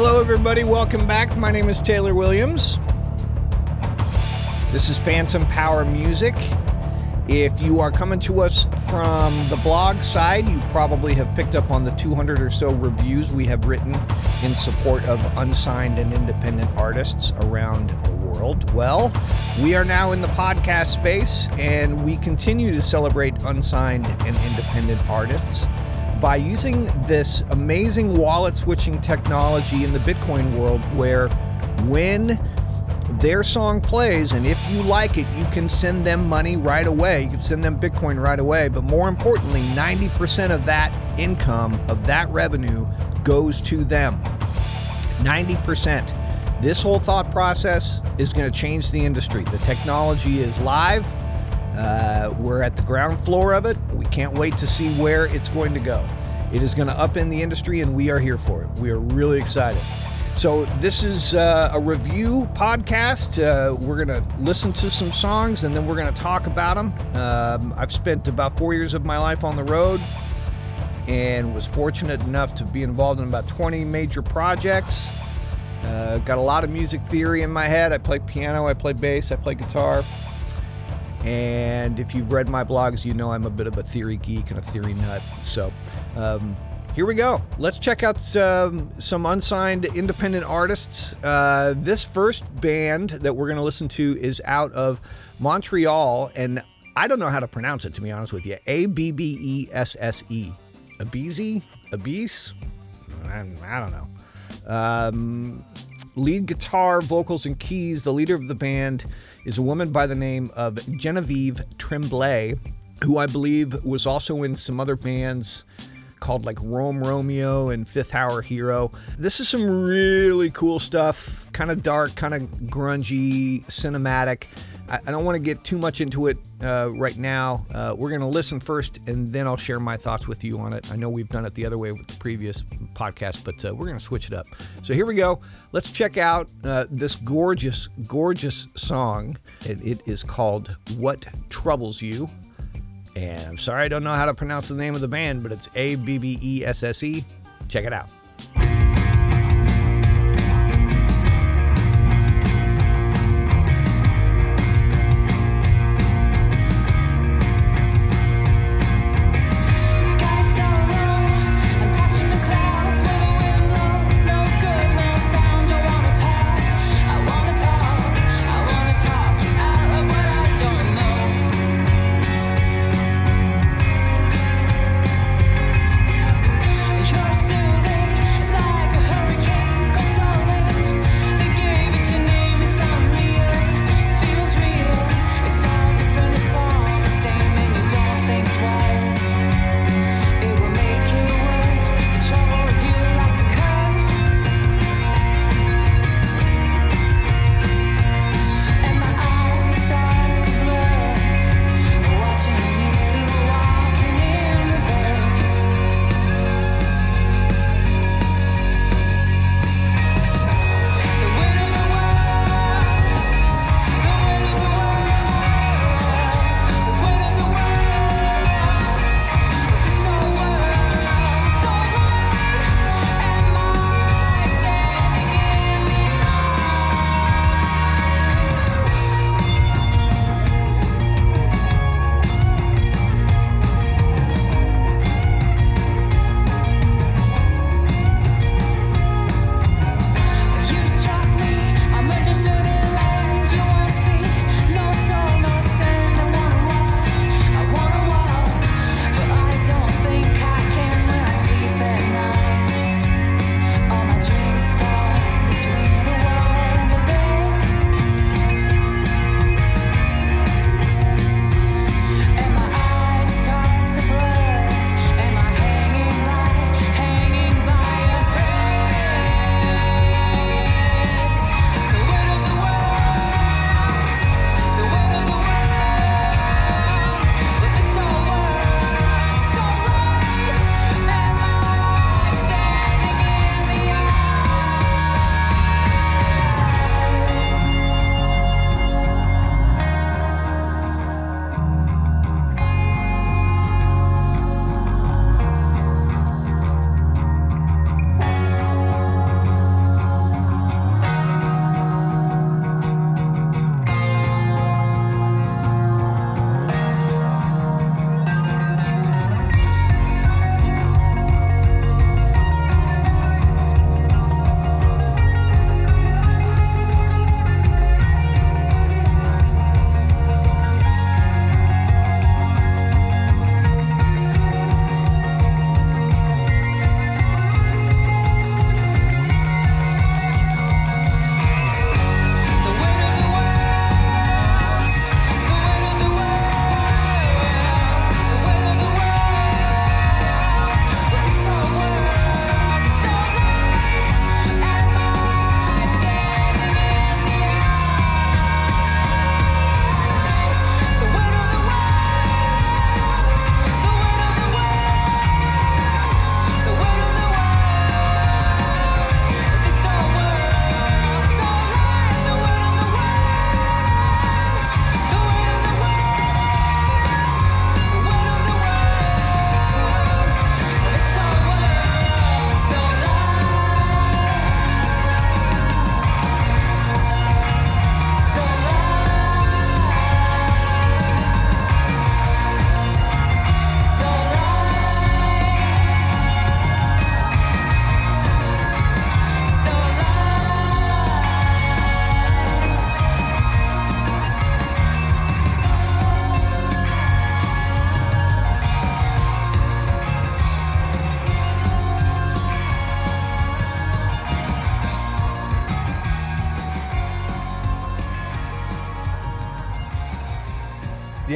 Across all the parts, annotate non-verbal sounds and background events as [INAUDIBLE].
Hello, everybody. Welcome back. My name is Taylor Williams. This is Phantom Power Music. If you are coming to us from the blog side, you probably have picked up on the 200 or so reviews we have written in support of unsigned and independent artists around the world. Well, we are now in the podcast space and we continue to celebrate unsigned and independent artists by using this amazing wallet switching technology in the Bitcoin world where when their song plays and if you like it you can send them money right away. You can send them bitcoin right away. But more importantly 90% of that income of that revenue goes to them. 90% this whole thought process is going to change the industry. The technology is live. Uh, we're at the ground floor of it can't wait to see where it's going to go it is going to upend the industry and we are here for it we are really excited so, this is uh, a review podcast. Uh, we're going to listen to some songs and then we're going to talk about them. Um, I've spent about four years of my life on the road and was fortunate enough to be involved in about 20 major projects. Uh, got a lot of music theory in my head. I play piano, I play bass, I play guitar. And if you've read my blogs, you know I'm a bit of a theory geek and a theory nut. So, um, here we go. Let's check out um, some unsigned independent artists. Uh, this first band that we're going to listen to is out of Montreal, and I don't know how to pronounce it, to be honest with you. A B B E S S E. Abizi? Abise? I, I don't know. Um, lead guitar, vocals, and keys. The leader of the band is a woman by the name of Genevieve Tremblay, who I believe was also in some other bands called like Rome Romeo and Fifth Hour Hero. This is some really cool stuff, kind of dark, kind of grungy, cinematic. I, I don't want to get too much into it uh, right now. Uh, we're going to listen first, and then I'll share my thoughts with you on it. I know we've done it the other way with the previous podcast, but uh, we're going to switch it up. So here we go. Let's check out uh, this gorgeous, gorgeous song. It, it is called What Troubles You and I'm sorry I don't know how to pronounce the name of the band, but it's A B B E S S E. Check it out.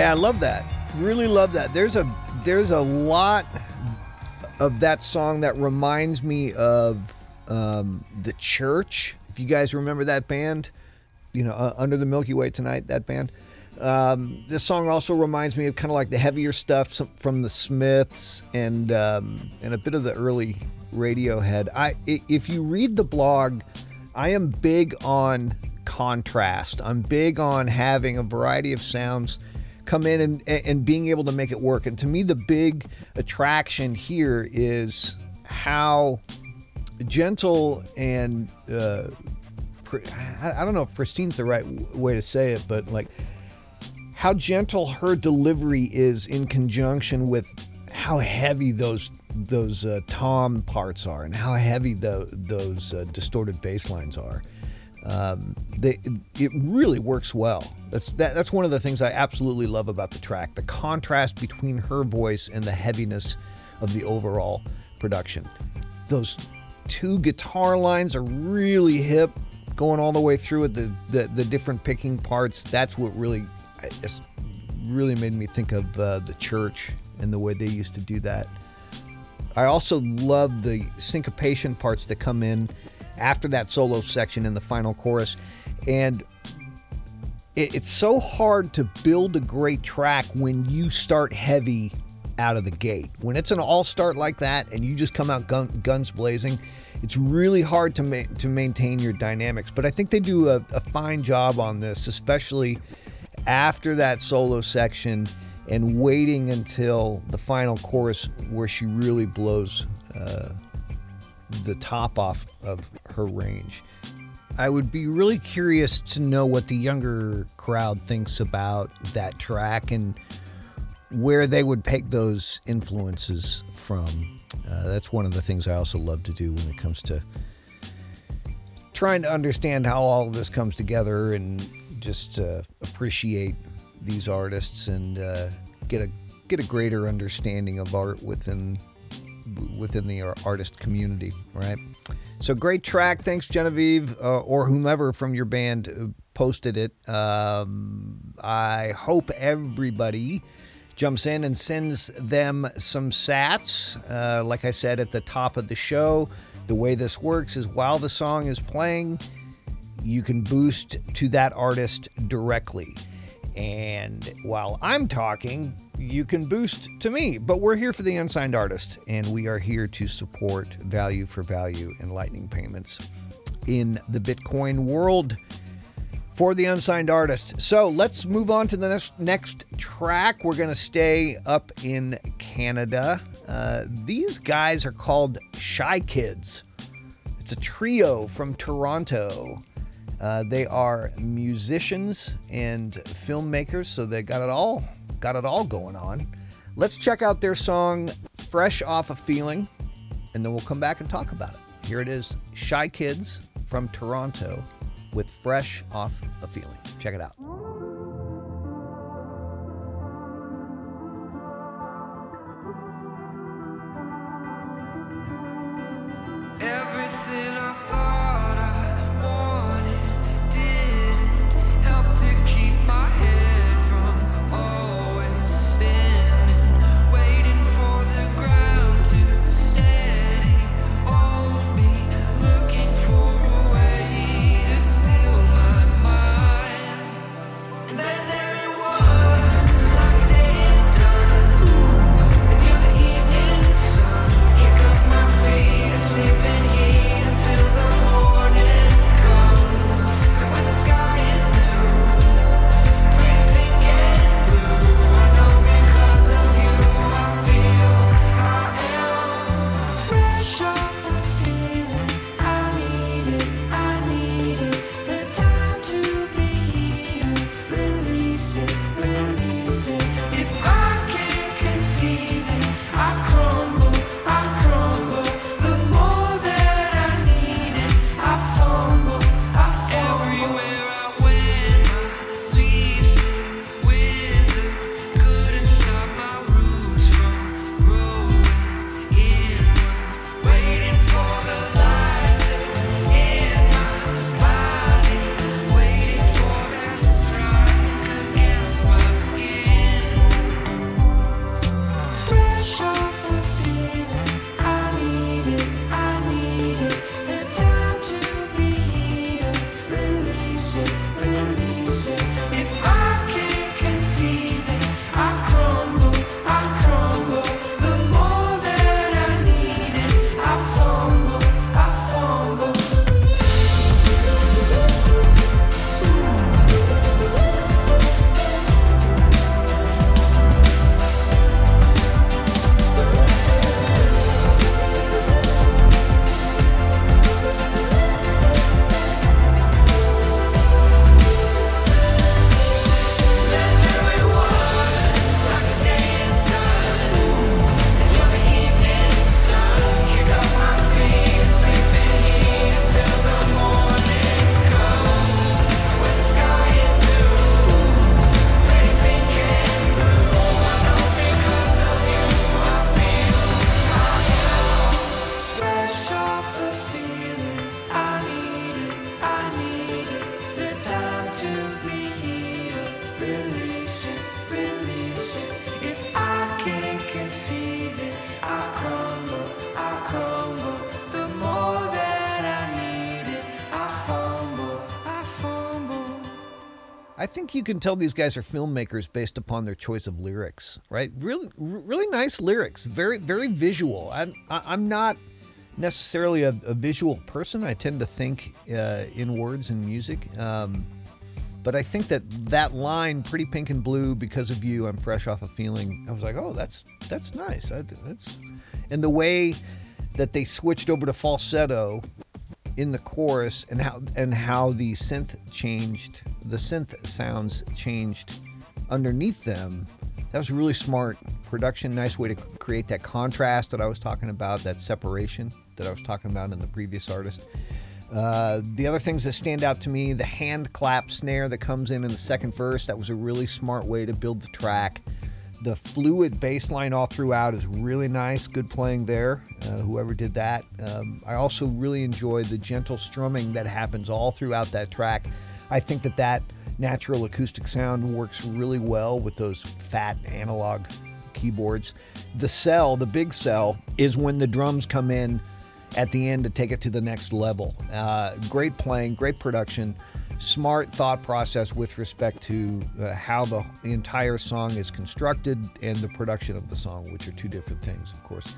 Yeah, I love that. Really love that. There's a there's a lot of that song that reminds me of um, the church. If you guys remember that band, you know, uh, Under the Milky Way tonight, that band. Um, this song also reminds me of kind of like the heavier stuff from the Smiths and um, and a bit of the early Radiohead. I if you read the blog, I am big on contrast. I'm big on having a variety of sounds come in and, and being able to make it work. And to me, the big attraction here is how gentle and uh, I don't know if pristine's the right way to say it, but like how gentle her delivery is in conjunction with how heavy those those uh, tom parts are and how heavy the, those uh, distorted bass lines are. Um, they, it really works well. That's that, that's one of the things I absolutely love about the track: the contrast between her voice and the heaviness of the overall production. Those two guitar lines are really hip, going all the way through it. The the, the different picking parts. That's what really, really made me think of uh, the church and the way they used to do that. I also love the syncopation parts that come in after that solo section in the final chorus. And it, it's so hard to build a great track when you start heavy out of the gate. When it's an all start like that and you just come out gun, guns blazing, it's really hard to, ma- to maintain your dynamics. But I think they do a, a fine job on this, especially after that solo section and waiting until the final chorus where she really blows uh, the top off of her range. I would be really curious to know what the younger crowd thinks about that track and where they would pick those influences from. Uh, that's one of the things I also love to do when it comes to trying to understand how all of this comes together and just uh, appreciate these artists and uh, get a get a greater understanding of art within within the artist community, right? So great track. Thanks, Genevieve, uh, or whomever from your band posted it. Um, I hope everybody jumps in and sends them some sats. Uh, like I said at the top of the show, the way this works is while the song is playing, you can boost to that artist directly. And while I'm talking, you can boost to me. But we're here for the unsigned artist, and we are here to support value for value and lightning payments in the Bitcoin world for the unsigned artist. So let's move on to the next, next track. We're going to stay up in Canada. Uh, these guys are called Shy Kids. It's a trio from Toronto. Uh, they are musicians and filmmakers, so they got it all got it all going on. Let's check out their song "Fresh Off a Feeling," and then we'll come back and talk about it. Here it is, Shy Kids from Toronto with "Fresh Off a Feeling." Check it out. Can tell these guys are filmmakers based upon their choice of lyrics, right? Really, really nice lyrics. Very, very visual. I'm, I'm not necessarily a, a visual person. I tend to think uh, in words and music. Um, but I think that that line, "Pretty Pink and Blue," because of you, I'm fresh off a feeling. I was like, oh, that's that's nice. I, that's and the way that they switched over to falsetto in the chorus and how and how the synth changed the synth sounds changed underneath them. That was really smart production nice way to create that contrast that i was talking about that separation that i was talking about in the previous artist. Uh, the other things that stand out to me the hand clap snare that comes in in the second verse that was a really smart way to build the track the fluid bass line all throughout is really nice. Good playing there, uh, whoever did that. Um, I also really enjoy the gentle strumming that happens all throughout that track. I think that that natural acoustic sound works really well with those fat analog keyboards. The cell, the big cell, is when the drums come in at the end to take it to the next level. Uh, great playing, great production smart thought process with respect to uh, how the entire song is constructed and the production of the song, which are two different things, of course.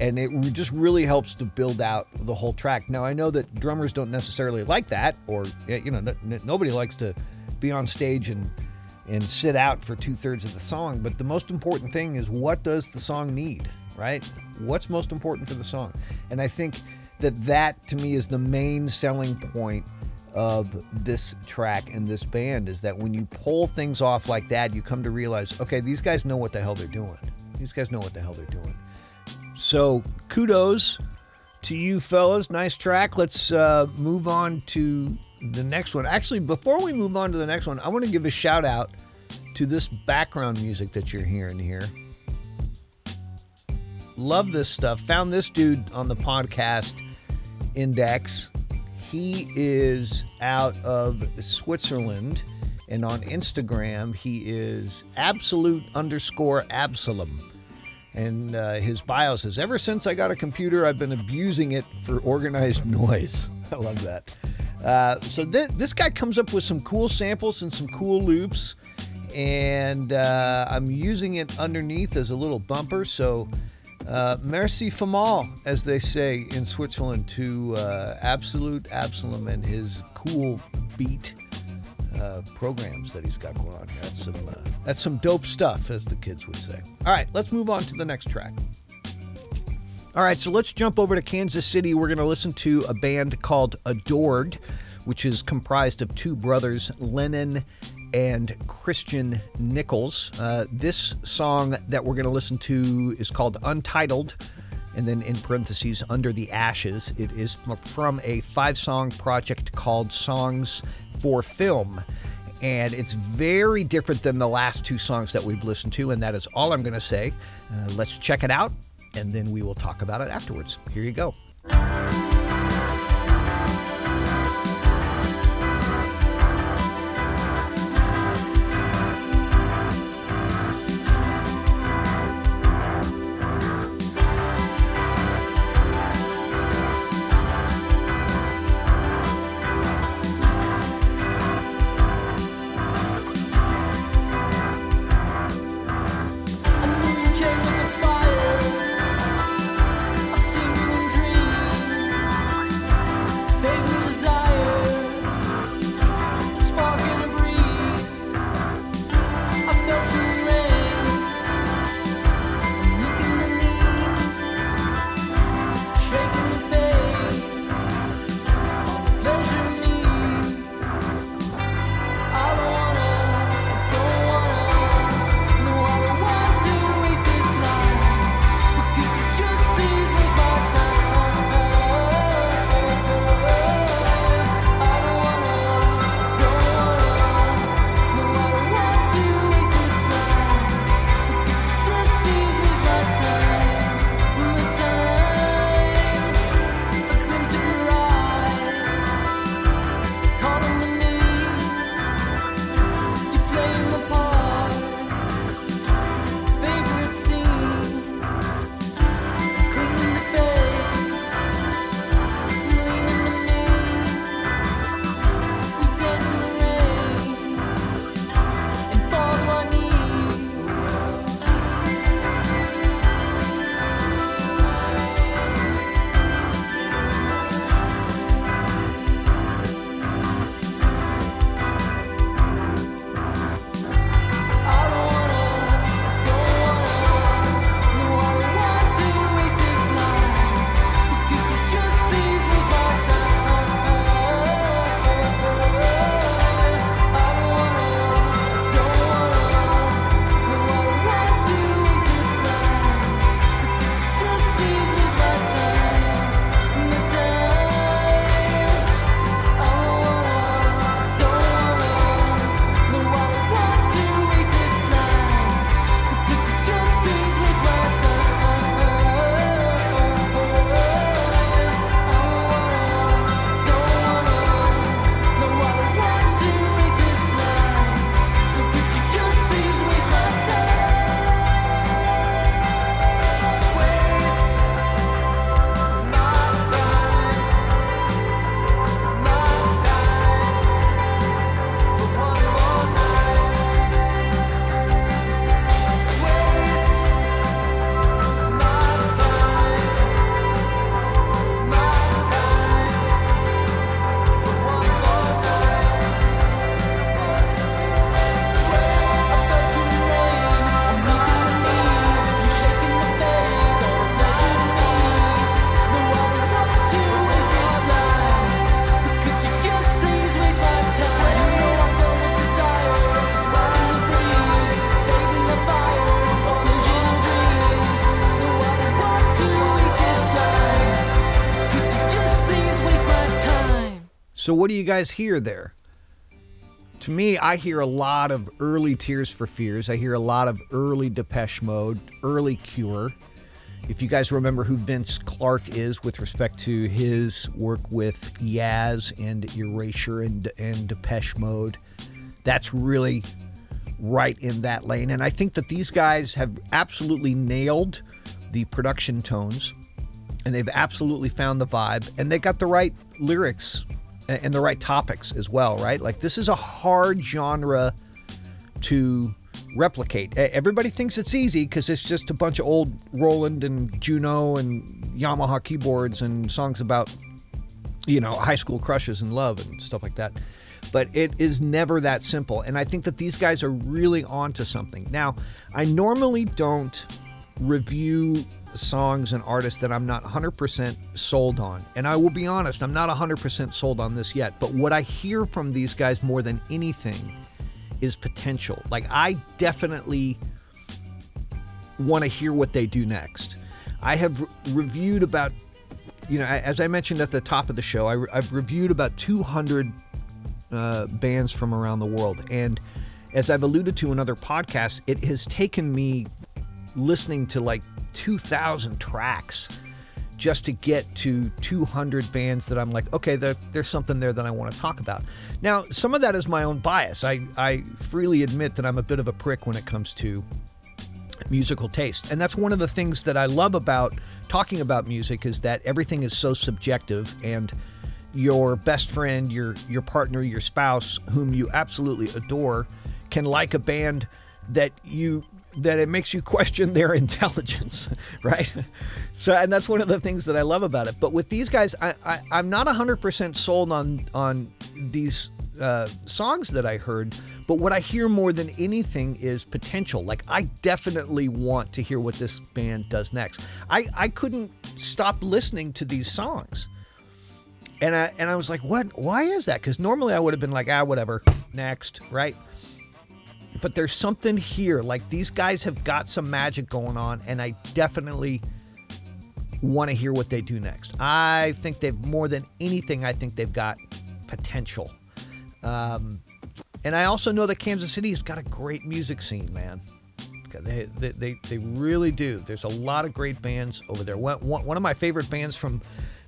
And it just really helps to build out the whole track. Now, I know that drummers don't necessarily like that, or, you know, n- nobody likes to be on stage and and sit out for two thirds of the song. But the most important thing is what does the song need, right? What's most important for the song? And I think that that to me is the main selling point of this track and this band is that when you pull things off like that, you come to realize, okay, these guys know what the hell they're doing. These guys know what the hell they're doing. So kudos to you fellas. Nice track. Let's uh, move on to the next one. Actually, before we move on to the next one, I want to give a shout out to this background music that you're hearing here. Love this stuff. Found this dude on the podcast index he is out of Switzerland, and on Instagram, he is absolute underscore Absolem. And uh, his bio says, Ever since I got a computer, I've been abusing it for organized [LAUGHS] noise. I love that. Uh, so th- this guy comes up with some cool samples and some cool loops, and uh, I'm using it underneath as a little bumper. So uh, merci vielmal, as they say in Switzerland, to uh, Absolut Absolem and his cool beat uh, programs that he's got going on here. That's some, uh, that's some dope stuff, as the kids would say. All right, let's move on to the next track. All right, so let's jump over to Kansas City. We're going to listen to a band called Adored, which is comprised of two brothers, Lennon and Christian Nichols. Uh, this song that we're going to listen to is called Untitled, and then in parentheses, Under the Ashes. It is from a five song project called Songs for Film. And it's very different than the last two songs that we've listened to, and that is all I'm going to say. Uh, let's check it out, and then we will talk about it afterwards. Here you go. So, what do you guys hear there? To me, I hear a lot of early Tears for Fears. I hear a lot of early Depeche Mode, early Cure. If you guys remember who Vince Clarke is with respect to his work with Yaz and Erasure and, and Depeche Mode, that's really right in that lane. And I think that these guys have absolutely nailed the production tones and they've absolutely found the vibe and they got the right lyrics and the right topics as well, right? Like this is a hard genre to replicate. Everybody thinks it's easy because it's just a bunch of old Roland and Juno and Yamaha keyboards and songs about, you know, high school crushes and love and stuff like that. But it is never that simple. And I think that these guys are really onto something. Now, I normally don't review songs and artists that I'm not 100% sold on. And I will be honest, I'm not 100% sold on this yet. But what I hear from these guys more than anything is potential. Like, I definitely want to hear what they do next. I have re- reviewed about, you know, as I mentioned at the top of the show, I, have reviewed about 200 uh, bands from around the world. And as I've alluded to in other podcasts, it has taken me listening to like 2,000 tracks just to get to 200 bands that I'm like, okay, there, there's something there that I want to talk about. Now, some of that is my own bias. I, I freely admit that I'm a bit of a prick when it comes to musical taste. And that's one of the things that I love about talking about music is that everything is so subjective and your best friend, your your partner, your spouse, whom you absolutely adore, can like a band that you that it makes you question their [LAUGHS] intelligence, [LAUGHS] right? So, and that's one of the things that I love about it. But with these guys, I, I am not 100% sold on on these uh, songs that I heard. But what I hear more than anything is potential. Like I definitely want to hear what this band does next. I I couldn't stop listening to these songs. And I and I was like, what? Why is that? Because normally I would have been like, ah, whatever, next, right? But there's something here. Like these guys have got some magic going on, and I definitely want to hear what they do next. I think they've more than anything. I think they've got potential. Um, and I also know that Kansas City has got a great music scene, man. They, they, they, they really do. There's a lot of great bands over there. One, one, one of my favorite bands from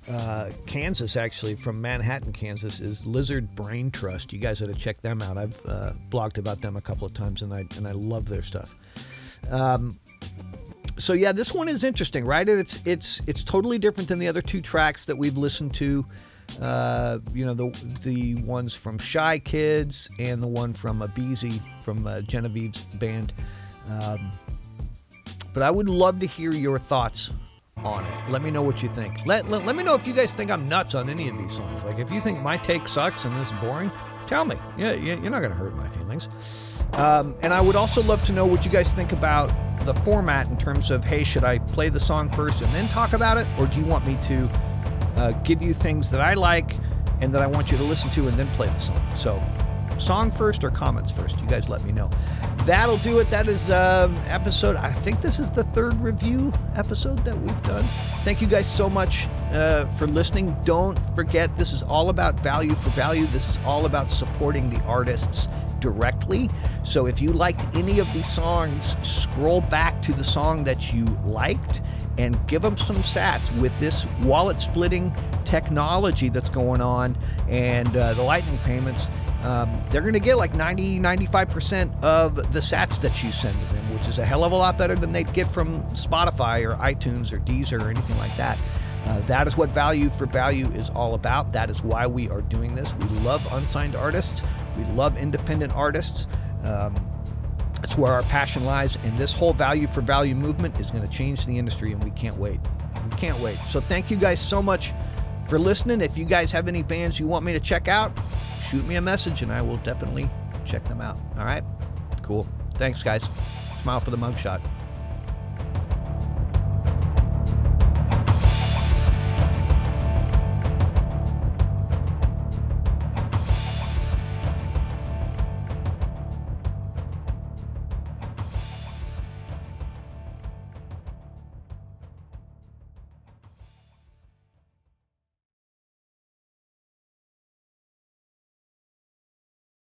uh, Kansas, actually, from Manhattan, Kansas, is Lizard Brain Trust. You guys ought to check them out. I've uh, blogged about them a couple of times, and I and I love their stuff. Um, so yeah, this one is interesting, right? It's it's it's totally different than the other two tracks that we've listened to. Uh, you know the the ones from Shy Kids and the one from Abeezy from uh, Genevieve's band. Um, but I would love to hear your thoughts on it. Let me know what you think. Let, let, let me know if you guys think I'm nuts on any of these songs. Like, if you think my take sucks and this is boring, tell me. Yeah, you're not going to hurt my feelings. Um, and I would also love to know what you guys think about the format in terms of, hey, should I play the song first and then talk about it? Or do you want me to uh, give you things that I like and that I want you to listen to and then play the song? So, song first or comments first? You guys let me know that'll do it. That is um, episode. I think this is the third review episode that we've done. Thank you guys so much uh, for listening. Don't forget, this is all about value for value. This is all about supporting the artists directly. So if you liked any of these songs, scroll back to the song that you liked and give them some sats with this wallet splitting technology that's going on and uh, the lightning payments um, they're going to get like 90, 95% of the sats that you send to them, which is a hell of a lot better than they'd get from Spotify or iTunes or Deezer or anything like that. Uh, that is what value for value is all about. That is why we are doing this. We love unsigned artists, we love independent artists. Um, where our passion lies. And this whole value for value movement is going to change the industry, and we can't wait. We can't wait. So, thank you guys so much for listening. If you guys have any bands you want me to check out, shoot me a message and I will definitely check them out. All right? Cool. Thanks, guys. Smile for the mugshot.